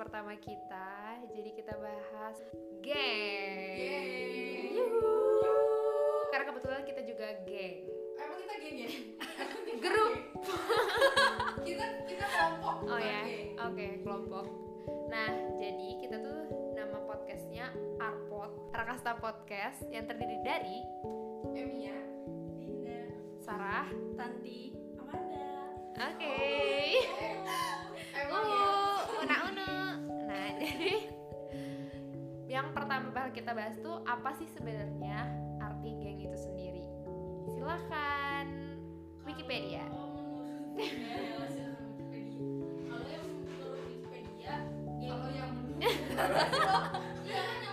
pertama kita. Jadi kita bahas geng. Karena kebetulan kita juga geng. Emang kita geng ya? Grup. kita kita kelompok. Oh ya. Oke, okay, kelompok. Nah, jadi kita tuh nama podcastnya Arpod Rakasta Podcast yang terdiri dari Emia, Dinda, Sarah, Tanti, Amanda. Oke. Okay. Oh, okay. yang pertama bakal kita bahas tuh apa sih sebenarnya arti geng itu sendiri? Silahkan Wikipedia. kalau yang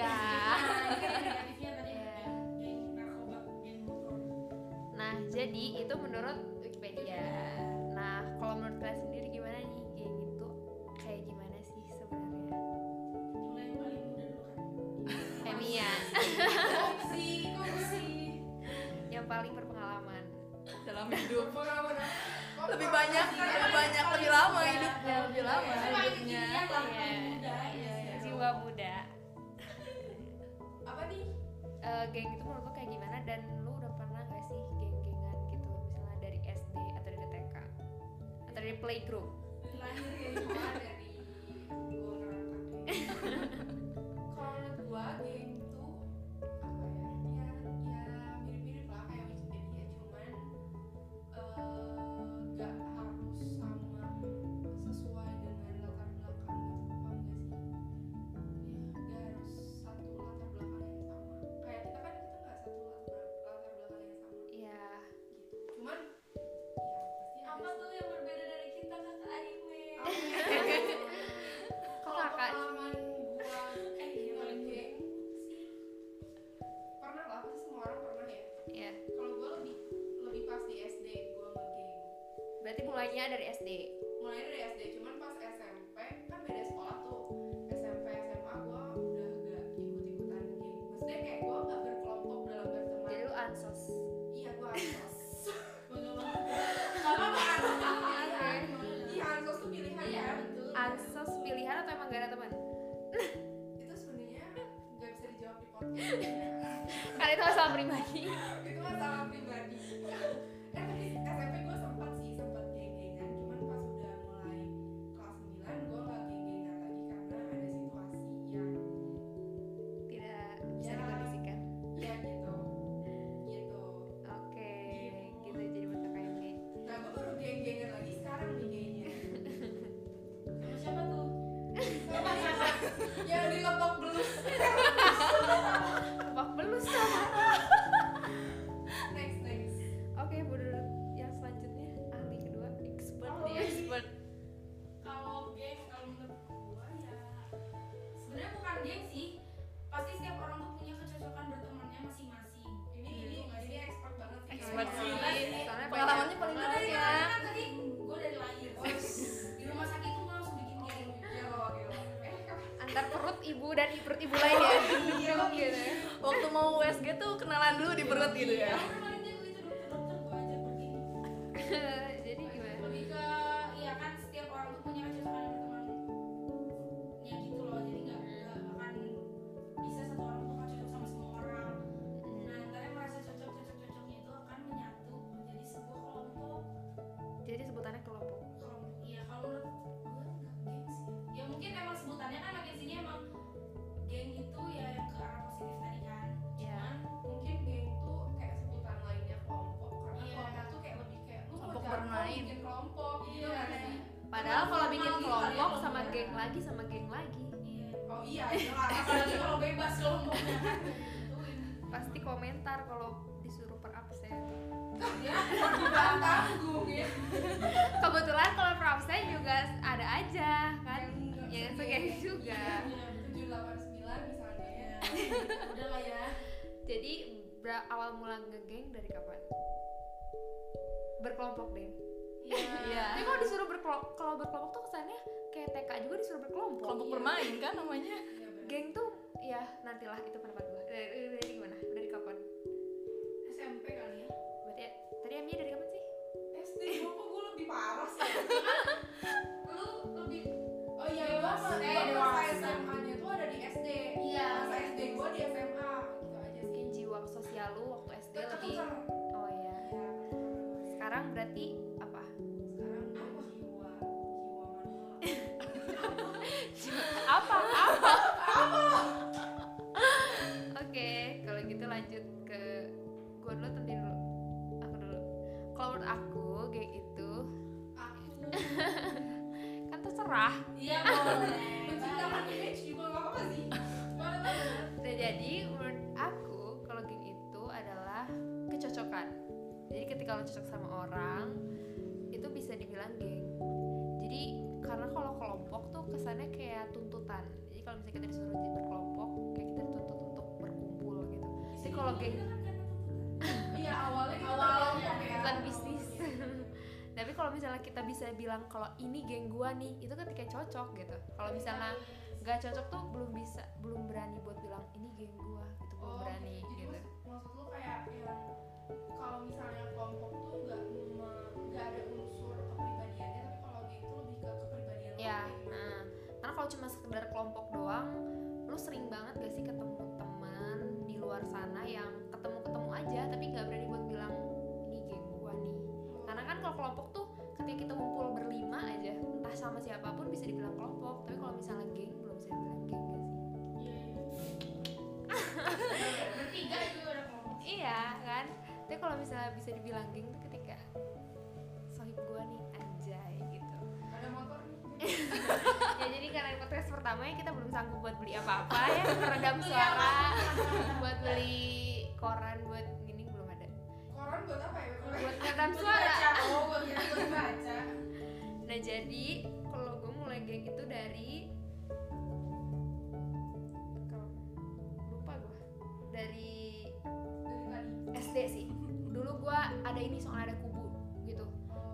enggak nah jadi itu menurut Eh, geng itu menurut lo kayak gimana dan lo udah pernah gak sih geng-gengan gitu misalnya dari SD atau dari TK atau dari playgroup? Kayak gimana? Ya? mulainya dari SD mulai dari SD cuman pas SMP kan beda sekolah tuh. SMP SMA gue udah gak ikut ikutan geng maksudnya kayak gue gak berkelompok dalam berteman. Jadi lu ansos. Iya gue ansos. Iya, ansos tuh pilihan ya. Ansos pilihan atau emang gak ada teman? itu sebenarnya gak bisa dijawab di podcast. Karena itu masalah pribadi. lain bikin kelompok gitu yeah. kan padahal kalau bikin gitu kan, kelompok sama gitu. geng lagi sama geng lagi. Iya. Oh iya apalagi kalau bebas kelompoknya kan, pasti komentar kalau disuruh per absen. Ya tanggung ya. Kebetulan kalau per absen juga ada aja kan? Ya itu juga. Iya, tujuh delapan sembilan misalnya ya. udah lah ya. Jadi awal mula ngegeng dari kapan? Berkelompok deh Iya. tapi kalau disuruh berkelompok kalau berkelompok tuh kesannya kayak TK juga disuruh berkelompok Kelompok Iya. bermain kan namanya. Iya, bener. geng tuh ya nantilah itu pendapat gue dari, dari, dari gimana dari kapan SMP kali ya berarti ya, tadi Amia dari kapan sih SD gua kok gua lebih parah sih lu lebih oh iya gua Dewasa. masa Eh, gua masa dewasa. SMA nya tuh ada di SD Iya. masa SD gua di SMA gitu aja sih mungkin jiwa sosial lu waktu SD lebih jadi kalau misalnya kita disuruh jadi berkelompok kayak kita dituntut untuk berkumpul gitu. Tapi kalau geng iya awalnya ya bukan bisnis. Tapi kalau misalnya kita bisa bilang kalau ini geng gua nih itu ketika cocok gitu. Kalau misalnya nggak cocok tuh belum bisa belum berani buat bilang ini geng gua gitu. Belum Oh, berani jadi gitu. maksud, maksud lu kayak cuma sekedar kelompok doang lu sering banget gak sih ketemu teman di luar sana yang ketemu ketemu aja tapi nggak berani buat bilang ini geng gua nih. Karena kan kalau kelompok tuh ketika kita ngumpul berlima aja entah sama siapa pun bisa dibilang kelompok tapi kalau misalnya geng belum bisa dibilang geng gak sih? Bertiga juga udah kelompok. Iya kan? Tapi kalau misalnya bisa dibilang geng tuh ketika karena podcast pertamanya kita belum sanggup buat beli apa-apa ya peredam suara. buat beli koran buat gini belum ada. Koran buat apa ya? Buat peredam Buat suara. baca. oh buat buat baca. Nah jadi kalau gue mulai geng itu dari lupa gue. Dari SD sih. Dulu gue ada ini soalnya ada kubu gitu.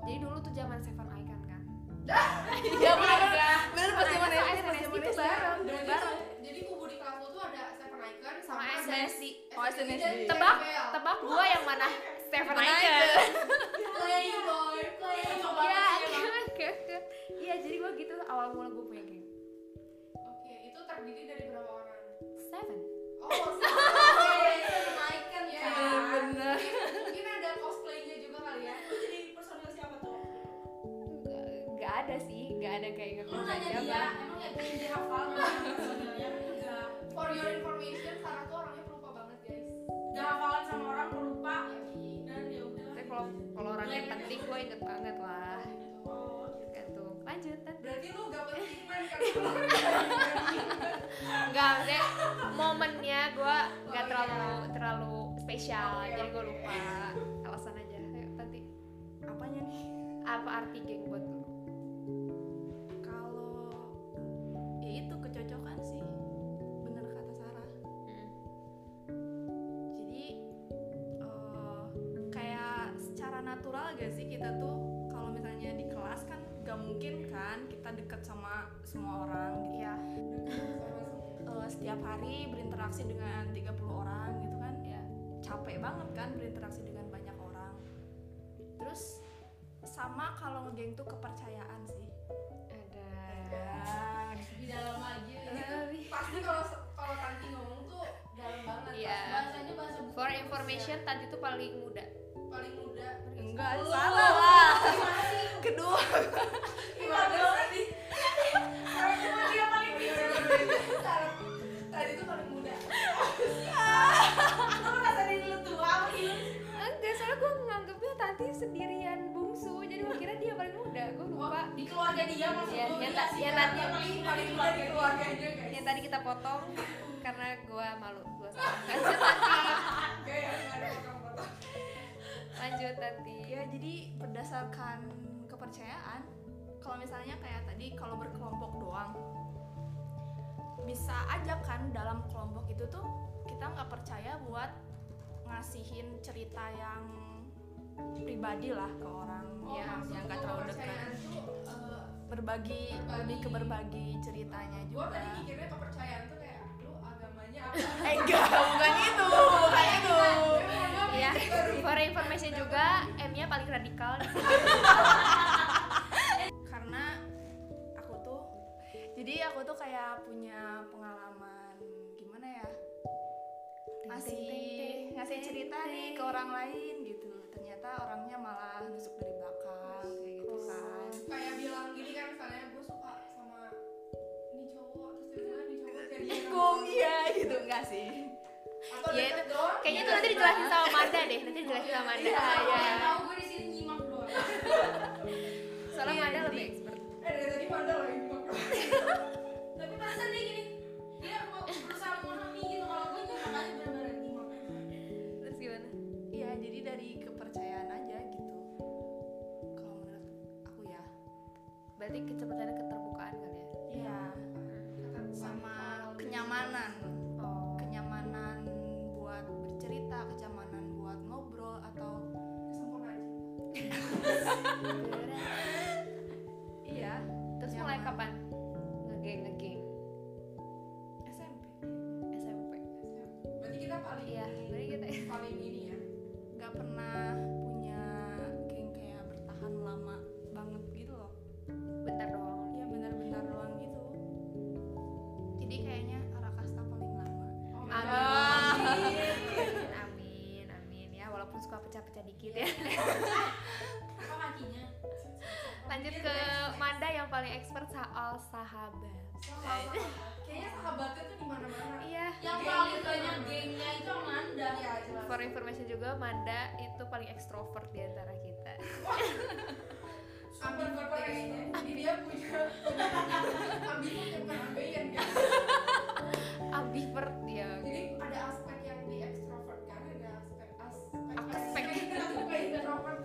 Jadi dulu tuh zaman Seven Icon kan. Iya benar. Benar pas zaman Nah, SD, pas SNSD zaman itu bareng Berarti bareng. jadi kubu di kelas tuh ada Seven Icon sama SNSD Oh, SNSD. tebak tebak gue yang mana? Seven Icon Playboy Playboy. Ya ke ke iya. Jadi gue gitu awal mula gue punya geng oke itu terdiri dari berapa orang? Seven. Oh Seven ada sih nggak ada kayak nggak lu nanya dia emang ya pengen dihafal nggak? Enggak. For your information Sarah tuh orangnya pelupa banget guys. Udah hafalan sama orang lupa. Dan ya udah. Tapi kalau kalau orang yang penting gue inget banget lah. Gitu lanjut berarti lu gak penting kan? Karena nggak deh momennya gue nggak Oh, terlalu iya. terlalu spesial jadi gue lupa. Alasan aja. Ayo tadi Apanya nih? apa arti geng buat lu natural gak sih kita tuh kalau misalnya di kelas kan gak mungkin kan kita deket sama semua orang gitu. Iya. Eh, setiap hari berinteraksi dengan 30 orang gitu kan ya capek banget kan berinteraksi dengan banyak orang. Terus sama kalau ngegeng tuh kepercayaan sih. Ada. Di dalam aja. Eh, pasti kalau kalau Tanti ngomong tuh dalam banget Iya. bahasanya bahasa buku for information tadi tuh paling muda paling muda enggak salah lah. kedua. Gimana sih? Sarah cuma dia paling Sarah tadi tuh paling muda. Lu merasa diri lu tua enggak soalnya gue nganggepnya tadi sendirian bungsu. Jadi gue kira dia paling muda. Gue lupa. di keluarga dia maksud Iya, lu yang sih yang tadi- paling paling muda di keluarga dia yang tadi kita potong karena gue malu. Gue salah lanjut nanti. Ya jadi berdasarkan kepercayaan kalau misalnya kayak tadi kalau berkelompok doang bisa aja kan dalam kelompok itu tuh kita nggak percaya buat ngasihin cerita yang pribadi lah ke orang Oh, yang maksud yang nggak terlalu dekat. tuh, eh, berbagi, Berbagi. lebih ke berbagi ceritanya Gua juga. tadi mikirnya kepercayaan tuh kayak lu agamanya apa? eh enggak bukan itu bukan itu ya for information juga M nya paling radikal karena aku tuh jadi aku tuh kayak punya pengalaman gimana ya? Ngasih ngasih cerita nih ke orang lain gitu. Ternyata orangnya malah nusuk dari belakang kayak gitu kan. Kayak bilang gini kan misalnya gue suka sama ini cowok terus ini cowok jadi Kung iya gitu. Enggak sih Iya, deket itu- doang, kayaknya gitu. itu nanti dijelasin sama Manda deh nanti dijelasin sama Manda Iya, ya Yang tahu gue di sini nyimak doang. soalnya Iya, Manda jadi- lebih expert Eh dari tadi mandal lagi ngomong. Tapi perasaan dia gini, dia mau berusaha memahami gitu. Kalau gue nyimak aja bener-bener nyimak aja. terus gimana iya jadi dari kepercayaan aja gitu kalau menurut aku ya berarti kecepatan keterbukaan iya. Terus Nyaman. mulai kapan? Ngegeng ngegeng. SMP SMP Berarti kita paling iya berarti kita paling ini ya. nggak pernah information juga Manda itu paling ekstrovert di antara kita Ambivert kayaknya. Jadi dia punya ambivert yang bukan ambiien kan. ambivert ya Jadi ada aspek yang di ekstrovert kan, ada aspek aspek Aspek. aspek introvert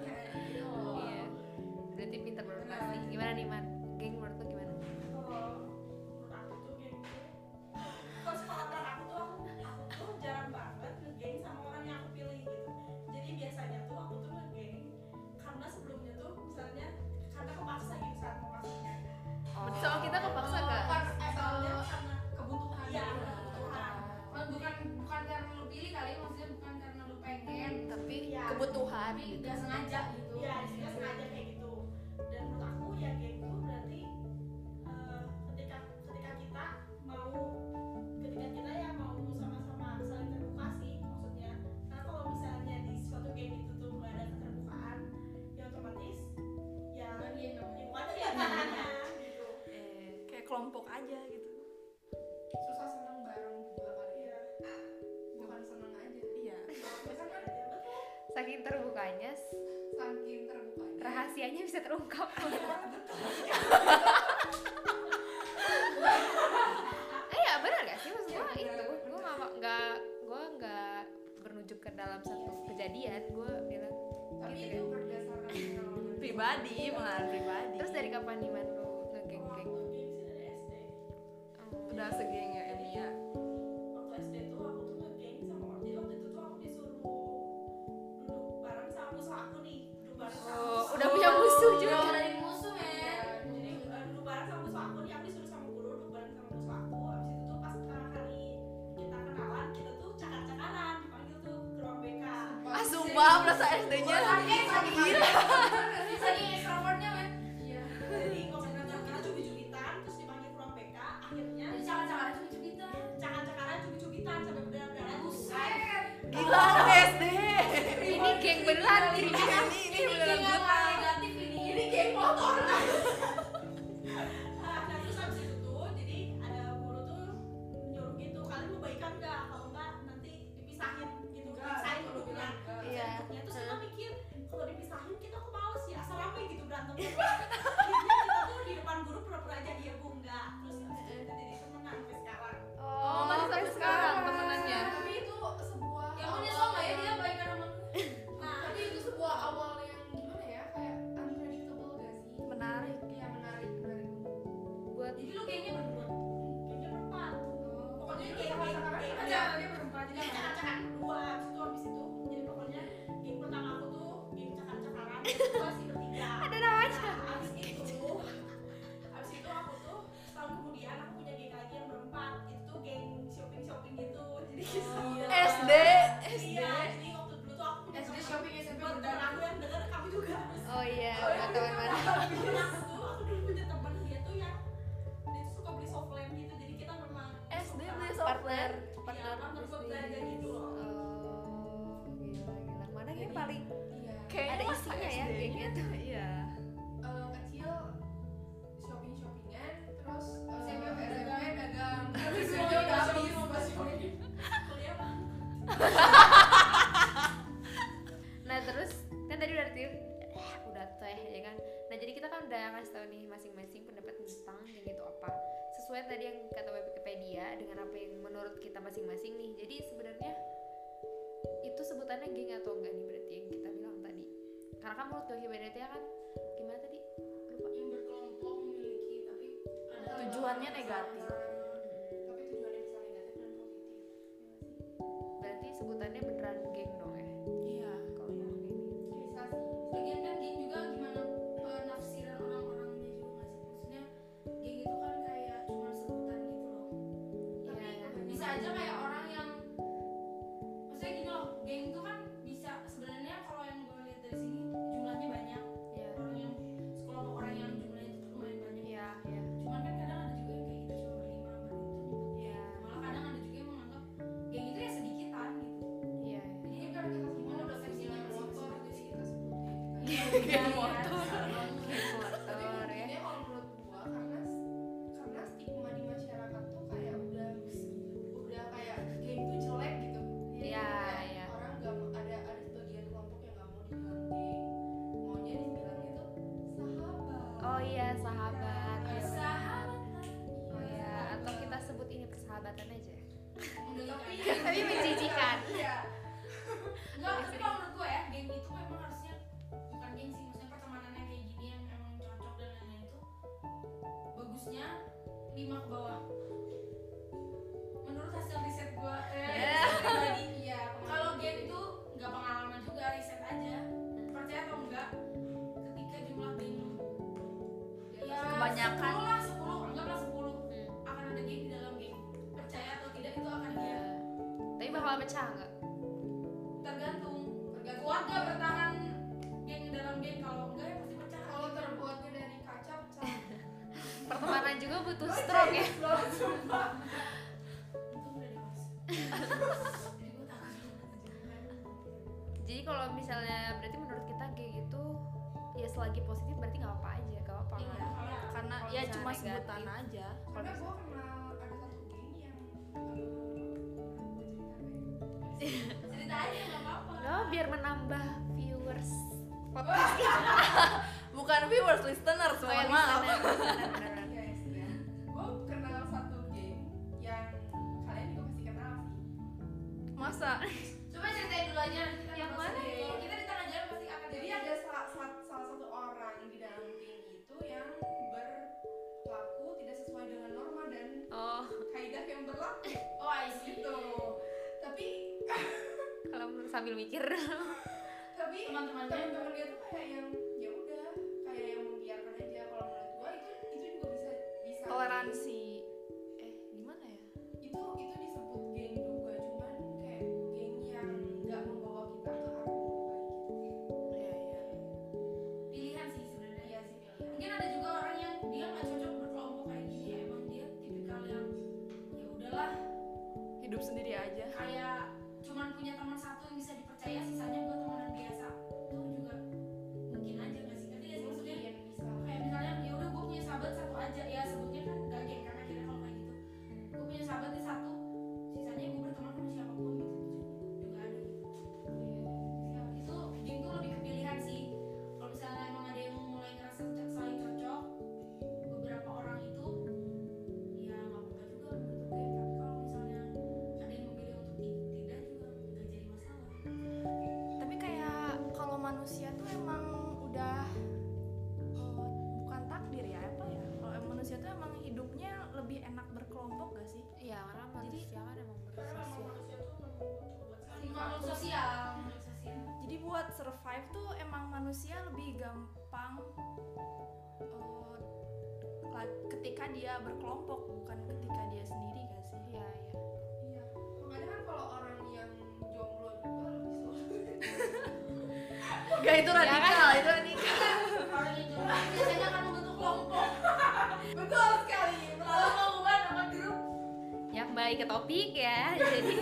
saking terbukanya Saking terbukanya. rahasianya bisa terungkap. Eh ya benar gak sih? Maksud Iya, gue benar, itu. Gue nggak nggak gue nggak bernujuk ke dalam satu kejadian. Gue bilang Tapi gitu itu kan. berdasarkan pribadi pengalaman pribadi. Terus dari kapan nih man lu ngegeng-geng? Oh. udah segeng ya partner partner ya, bisnis. gitu loh. oh gila gila. Mana yang paling ya. ada isinya ya kayaknya tuh. masing-masing nih. Jadi sebenarnya itu sebutannya geng atau enggak nih berarti yang kita bilang tadi? Karena kan menurut ya kan gimana tadi? Lupa. Yang berkelompok memiliki tapi ada tujuannya negatif. tapi tujuannya bisa negatif dan positif. Iya berarti sebutannya beneran yeah. pecah nggak? Tergantung. Tergantung keluarga bertahan geng dalam geng. Kalau enggak ya pasti pecah. Kalau terbuatnya dari kaca pecah. Pertemanan juga butuh strong ya. masa? Coba ceritain dulu aja. Kita yang mana ya? Kita di tengah jalan pasti akan jadi ada salah, salah, salah satu orang di dalam tim itu yang berlaku tidak sesuai dengan norma dan oh. kaidah yang berlaku. Oh iya gitu. Tapi kalau sambil mikir. Tapi teman-teman teman-teman dia tuh kayak yang makhluk sosial. sosial. Jadi buat survive tuh emang manusia lebih gampang uh, ketika dia berkelompok bukan ketika dia sendiri gak sih? Iya iya. Iya. Makanya kan kalau orang yang jomblo juga lebih gak iya kan? itu radikal, ya, kan? itu radikal. orang yang jomblo biasanya akan membentuk kelompok. Betul sekali. Melalui mau sama grup. Ya kembali ke topik ya. Jadi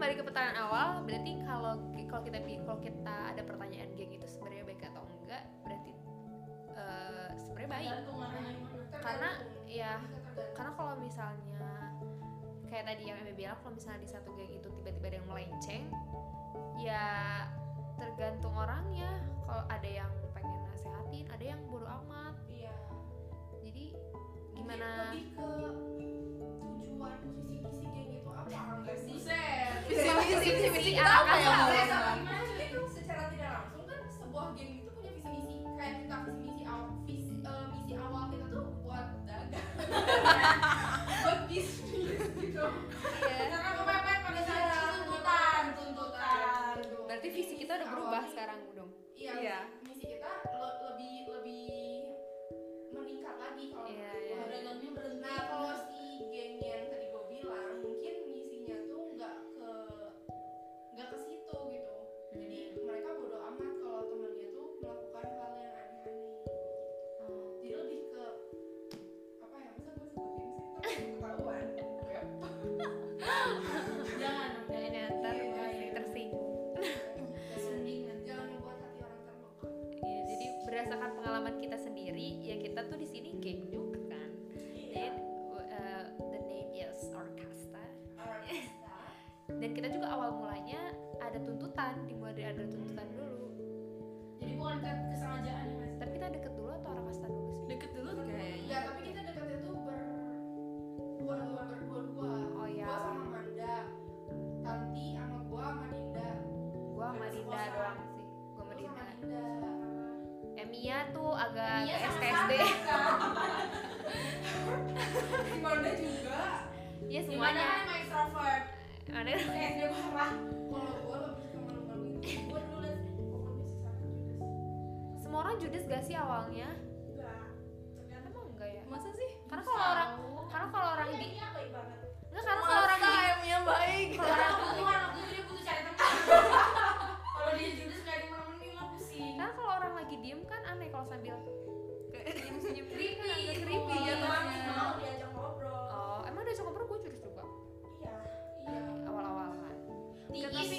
kembali ke pertanyaan awal berarti kalau kalau kita kalau kita ada pertanyaan geng itu sebenarnya baik atau enggak berarti eh, sebenarnya baik. Karena ya karena kalau misalnya kayak tadi yang Eme bilang kalau misalnya di satu geng itu tiba-tiba ada yang melenceng ya tergantung orangnya. Kalau ada yang pengen nasehatin ada yang bodo amat. Iya. Jadi Mungkin gimana? lebih ke tujuan visi misi geng itu apa enggak sih Buset. Visi misi Iya, apa ya iya, iya. secara tidak langsung kan sebuah geng itu punya visi misi kayak kita visi misi awal visi eh, misi awal kita tuh buat dagang buat bisnis gitu Karena kepepet pada saat itu tuntutan, tuntutan. berarti visi kita udah berubah sekarang dong iya Iya. misi kita le- lebih lebih meningkat lagi kalau Iya, iya. Dagangnya berhenti. Dan kita juga awal mulanya ada tuntutan, dimulai dari ada tuntutan dulu. Jadi bukan ke- kesengajaan ya mas. Tapi kita deket dulu atau Orkasta dulu sih? Deket dulu kayaknya. Enggak, tapi kita dekatnya tuh ber berdua berdua-dua. Oh iya. Gua sama Manda, Tanti sama gua sama Dinda. Gua sama Dinda doang sih. Gua sama Dinda. Emia tuh agak Iya sama SKSD. Manda juga. Iya semuanya. kan sama extrovert? Ada Eh dia parah. Kalau gua lebih ke malu-malu. Gua dulu liat pokoknya Judas. semua orang judes gak sih awalnya? Enggak. Ternyata Emang enggak ya? Masa sih? Karena kalau orang karena kalau orang Iya, di dia baik banget. enggak karena kalau orang di Masa yang baik? Kalau orang kebutuhan waktu itu dia butuh cari teman. Kalau dia judes gak ada yang nemenin lo pusing. karena kalau orang lagi diem kan aneh kalau sambil senyum-senyum Creepy, creepy Iya, jatuhnya. teman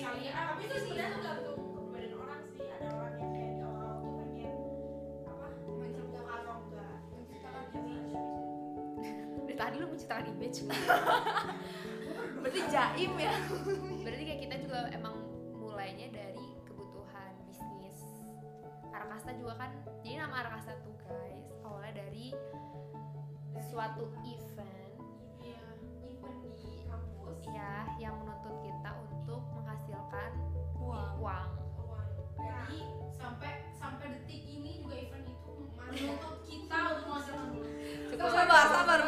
Tiis kali ya. Tapi itu sebenarnya tergantung kepribadian orang sih. Ada orang yang kayak di awal tuh pengen apa? Menceritakan atau enggak? Menceritakan image. Dari tadi lu menciptakan image. Berarti jaim ya? Berarti kayak kita juga emang mulainya dari kebutuhan bisnis. Arakasta juga kan. Jadi nama Arakasta tuh guys awalnya dari suatu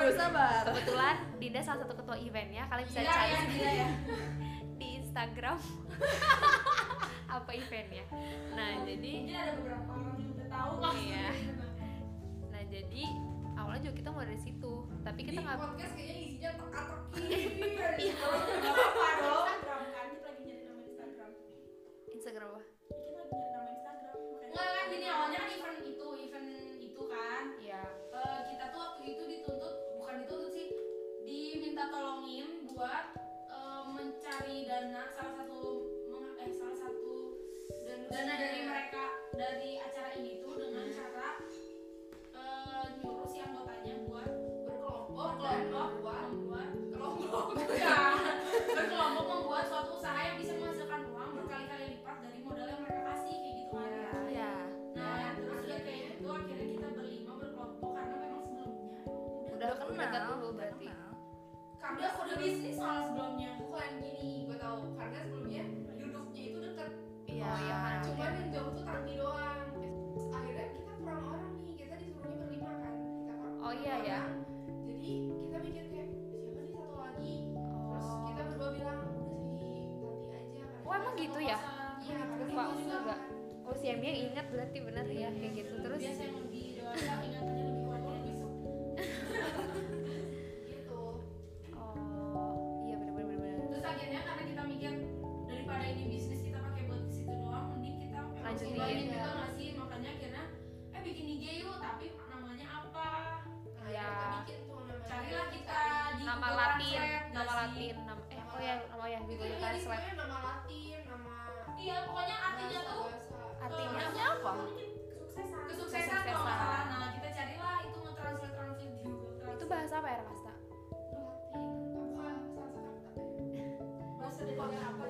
Sabar, sabar. Kebetulan Dinda salah satu ketua eventnya. Kalian bisa Gila cari ya, gila ya. di Instagram apa eventnya. Nah jadi Mungkin ada beberapa orang yang udah tahu Iya. Nah jadi awalnya juga kita mulai dari situ, tapi kita Di nggak podcast kayaknya isinya teka-teki. Iya. Gak apa-apa dong. Instagram kan kita lagi nyari nama Instagram. Instagram apa? Diminta tolongin buat eh, mencari dana salah satu eh salah satu dana. dari mereka dari Nama? Latin nama eh oh ya nama ya itu Google jadi Translate nama Latin nama Iya, pokoknya artinya tuh artinya Artinya apa? kesuksesan. Kesuksesan Kesuksesan. kalau nggak salah. Nah, kita carilah itu nge-translate translate di Google Translate. itu bahasa apa ya Rakasta Latin apa Sanskerta ya? bahasa dari apa?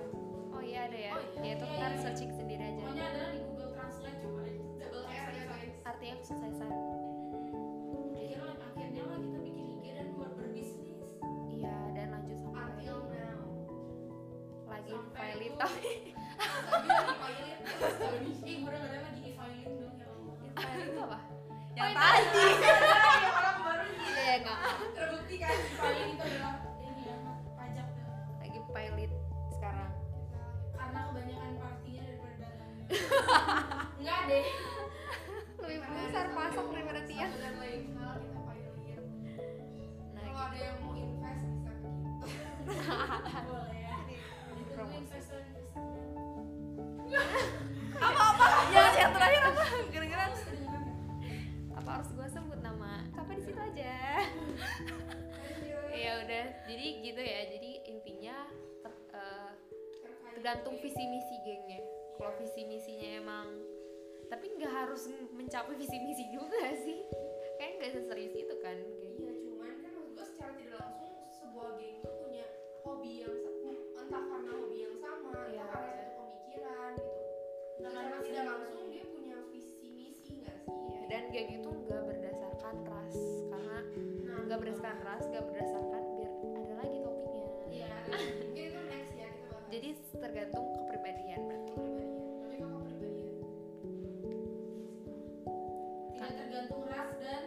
oh iya ada ya Oh, iya. ya itu kan searching sendiri aja Pokoknya adalah di Google Translate coba. Double R ya artinya kesuksesan tapi Ih, gue dengernya lagi e-filing dong ya Allah. pilot itu apa yang itu tadi Ya, orang baru nih. iya enggak Terbukti kan e-filing itu adalah ini ya, pajak lagi pilot sekarang Karena kebanyakan partinya daripada dalangnya. Enggak deh. lebih besar pasok daripada tiang dan lain hal kita pilot nah kalau gitu ada yang mau invest bisa ke kita Boleh ya. Ditunggu Promosi. Apa apa yang yang terakhir apa? Kira-kira. Apa harus gue sebut nama? Apa di situ aja. Ya udah. Jadi gitu ya. Jadi intinya ter- eh, Terkait tergantung visi misi gengnya. Kalau visi misinya emang tapi nggak harus mencapai visi misi juga sih. Kayak nggak seserius itu kan Iya, cuman kan maksud gue secara tidak langsung sebuah geng Iya. entah karena satu pemikiran gitu. Secara karena tidak langsung dia punya visi misi nggak sih? Iya, dan geng itu nggak berdasarkan ras karena Nah, nggak berdasarkan ras nggak berdasarkan biar ada lagi topiknya Iya. mungkin itu next ya kita bahas. jadi tergantung kepribadian berarti kepribadian. Tidak tergantung ras dan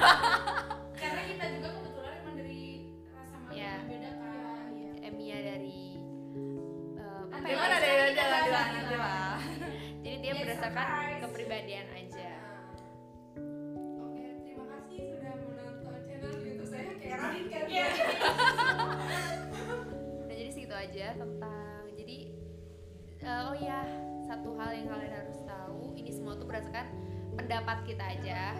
karena kita juga kebetulan emang dari ras sama Iya. agama beda kan. Iya. Emia dari eh, apa ya gimana bahas deh lagi, nanti kita lah bahas nanti lah jadi dia Iya, berdasarkan surprise. kepribadian aja Oke, terima kasih sudah menonton channel YouTube saya kayak Radit kan. Iya. Nah jadi segitu aja tentang jadi eh, oh ya satu hal yang kalian harus tahu ini semua tuh berdasarkan pendapat kita aja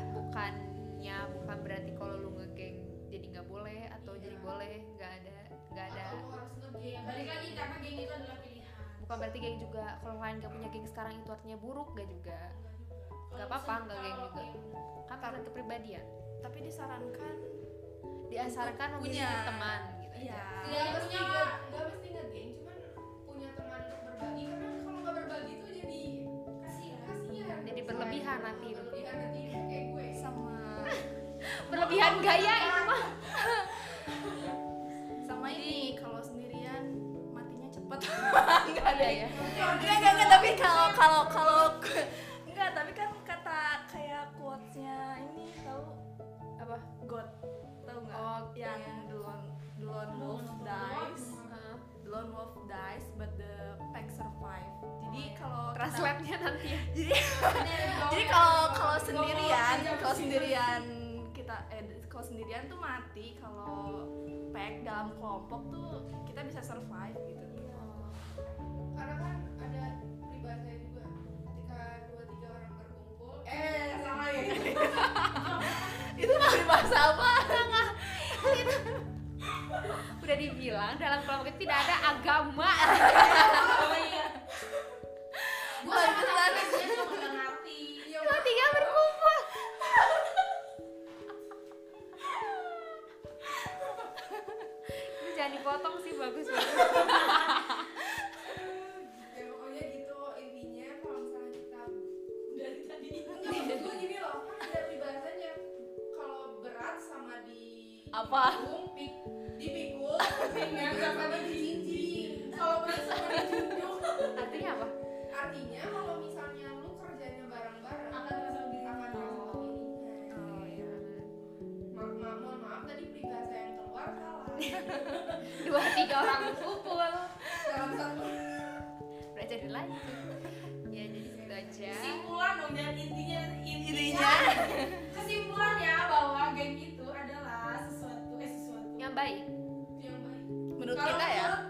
bukannya bukan berarti kalau lu ngegeng jadi nggak boleh atau Iya. jadi boleh nggak ada nggak ada harus ngegeng. Iya, balik lagi karena geng itu adalah pilihan. bukan berarti geng juga kalau kalian gak punya geng sekarang itu artinya buruk gak juga Enggak apa-apa, nggak geng juga. kan karena kepribadian tapi disarankan diasarkan Punya. teman gitu iya aja. Tidak mesti nge- nggak mesti ngegeng, cuman punya teman untuk berbagi karena kalau nggak berbagi tuh jadi Kasihan. kasihan. Jadi berlebihan nanti. Berlebihan gaya itu mah. Sama ini kalau sendirian matinya cepet. Enggak ada ya? Enggak enggak enggak tapi kalau kalau kalau enggak tapi kan kata kayak quotesnya ini tahu? Apa? God. Tahu nggak? Oh, yang iya. the lone, the lone wolf. Dies the lone wolf dies but the pack survive. Jadi kalau translate-nya nanti ya. Jadi jadi kalau kalau sendirian kalau sendirian eh kalau sendirian tuh mati kalau pack dalam kelompok tuh kita bisa survive gitu. Karena kan ada peribahasanya juga ketika dua tiga orang berkumpul. Eh sama ya. itu mah bahasa apa? Udah dibilang dalam kelompok itu tidak ada agama bagus bagus ya pokoknya gitu intinya kalau misalnya kita Dari tadi. Enggak, gue gini loh, kan ada peribahasanya kalau berat sama di Apa? pikul, pik, dipikul, ringan sama dijinjing. Kalau berat sama dijunjung, artinya apa artinya kalau misalnya dua tiga orang berkumpul Dalam satu. Udah jadi lanjut ya jadi segitu aja. Kesimpulan dong dan intinya Intinya. kesimpulannya bahwa geng itu adalah sesuatu eh sesuatu. Yang baik. Yang baik. menurut Kalau kita ya. menurut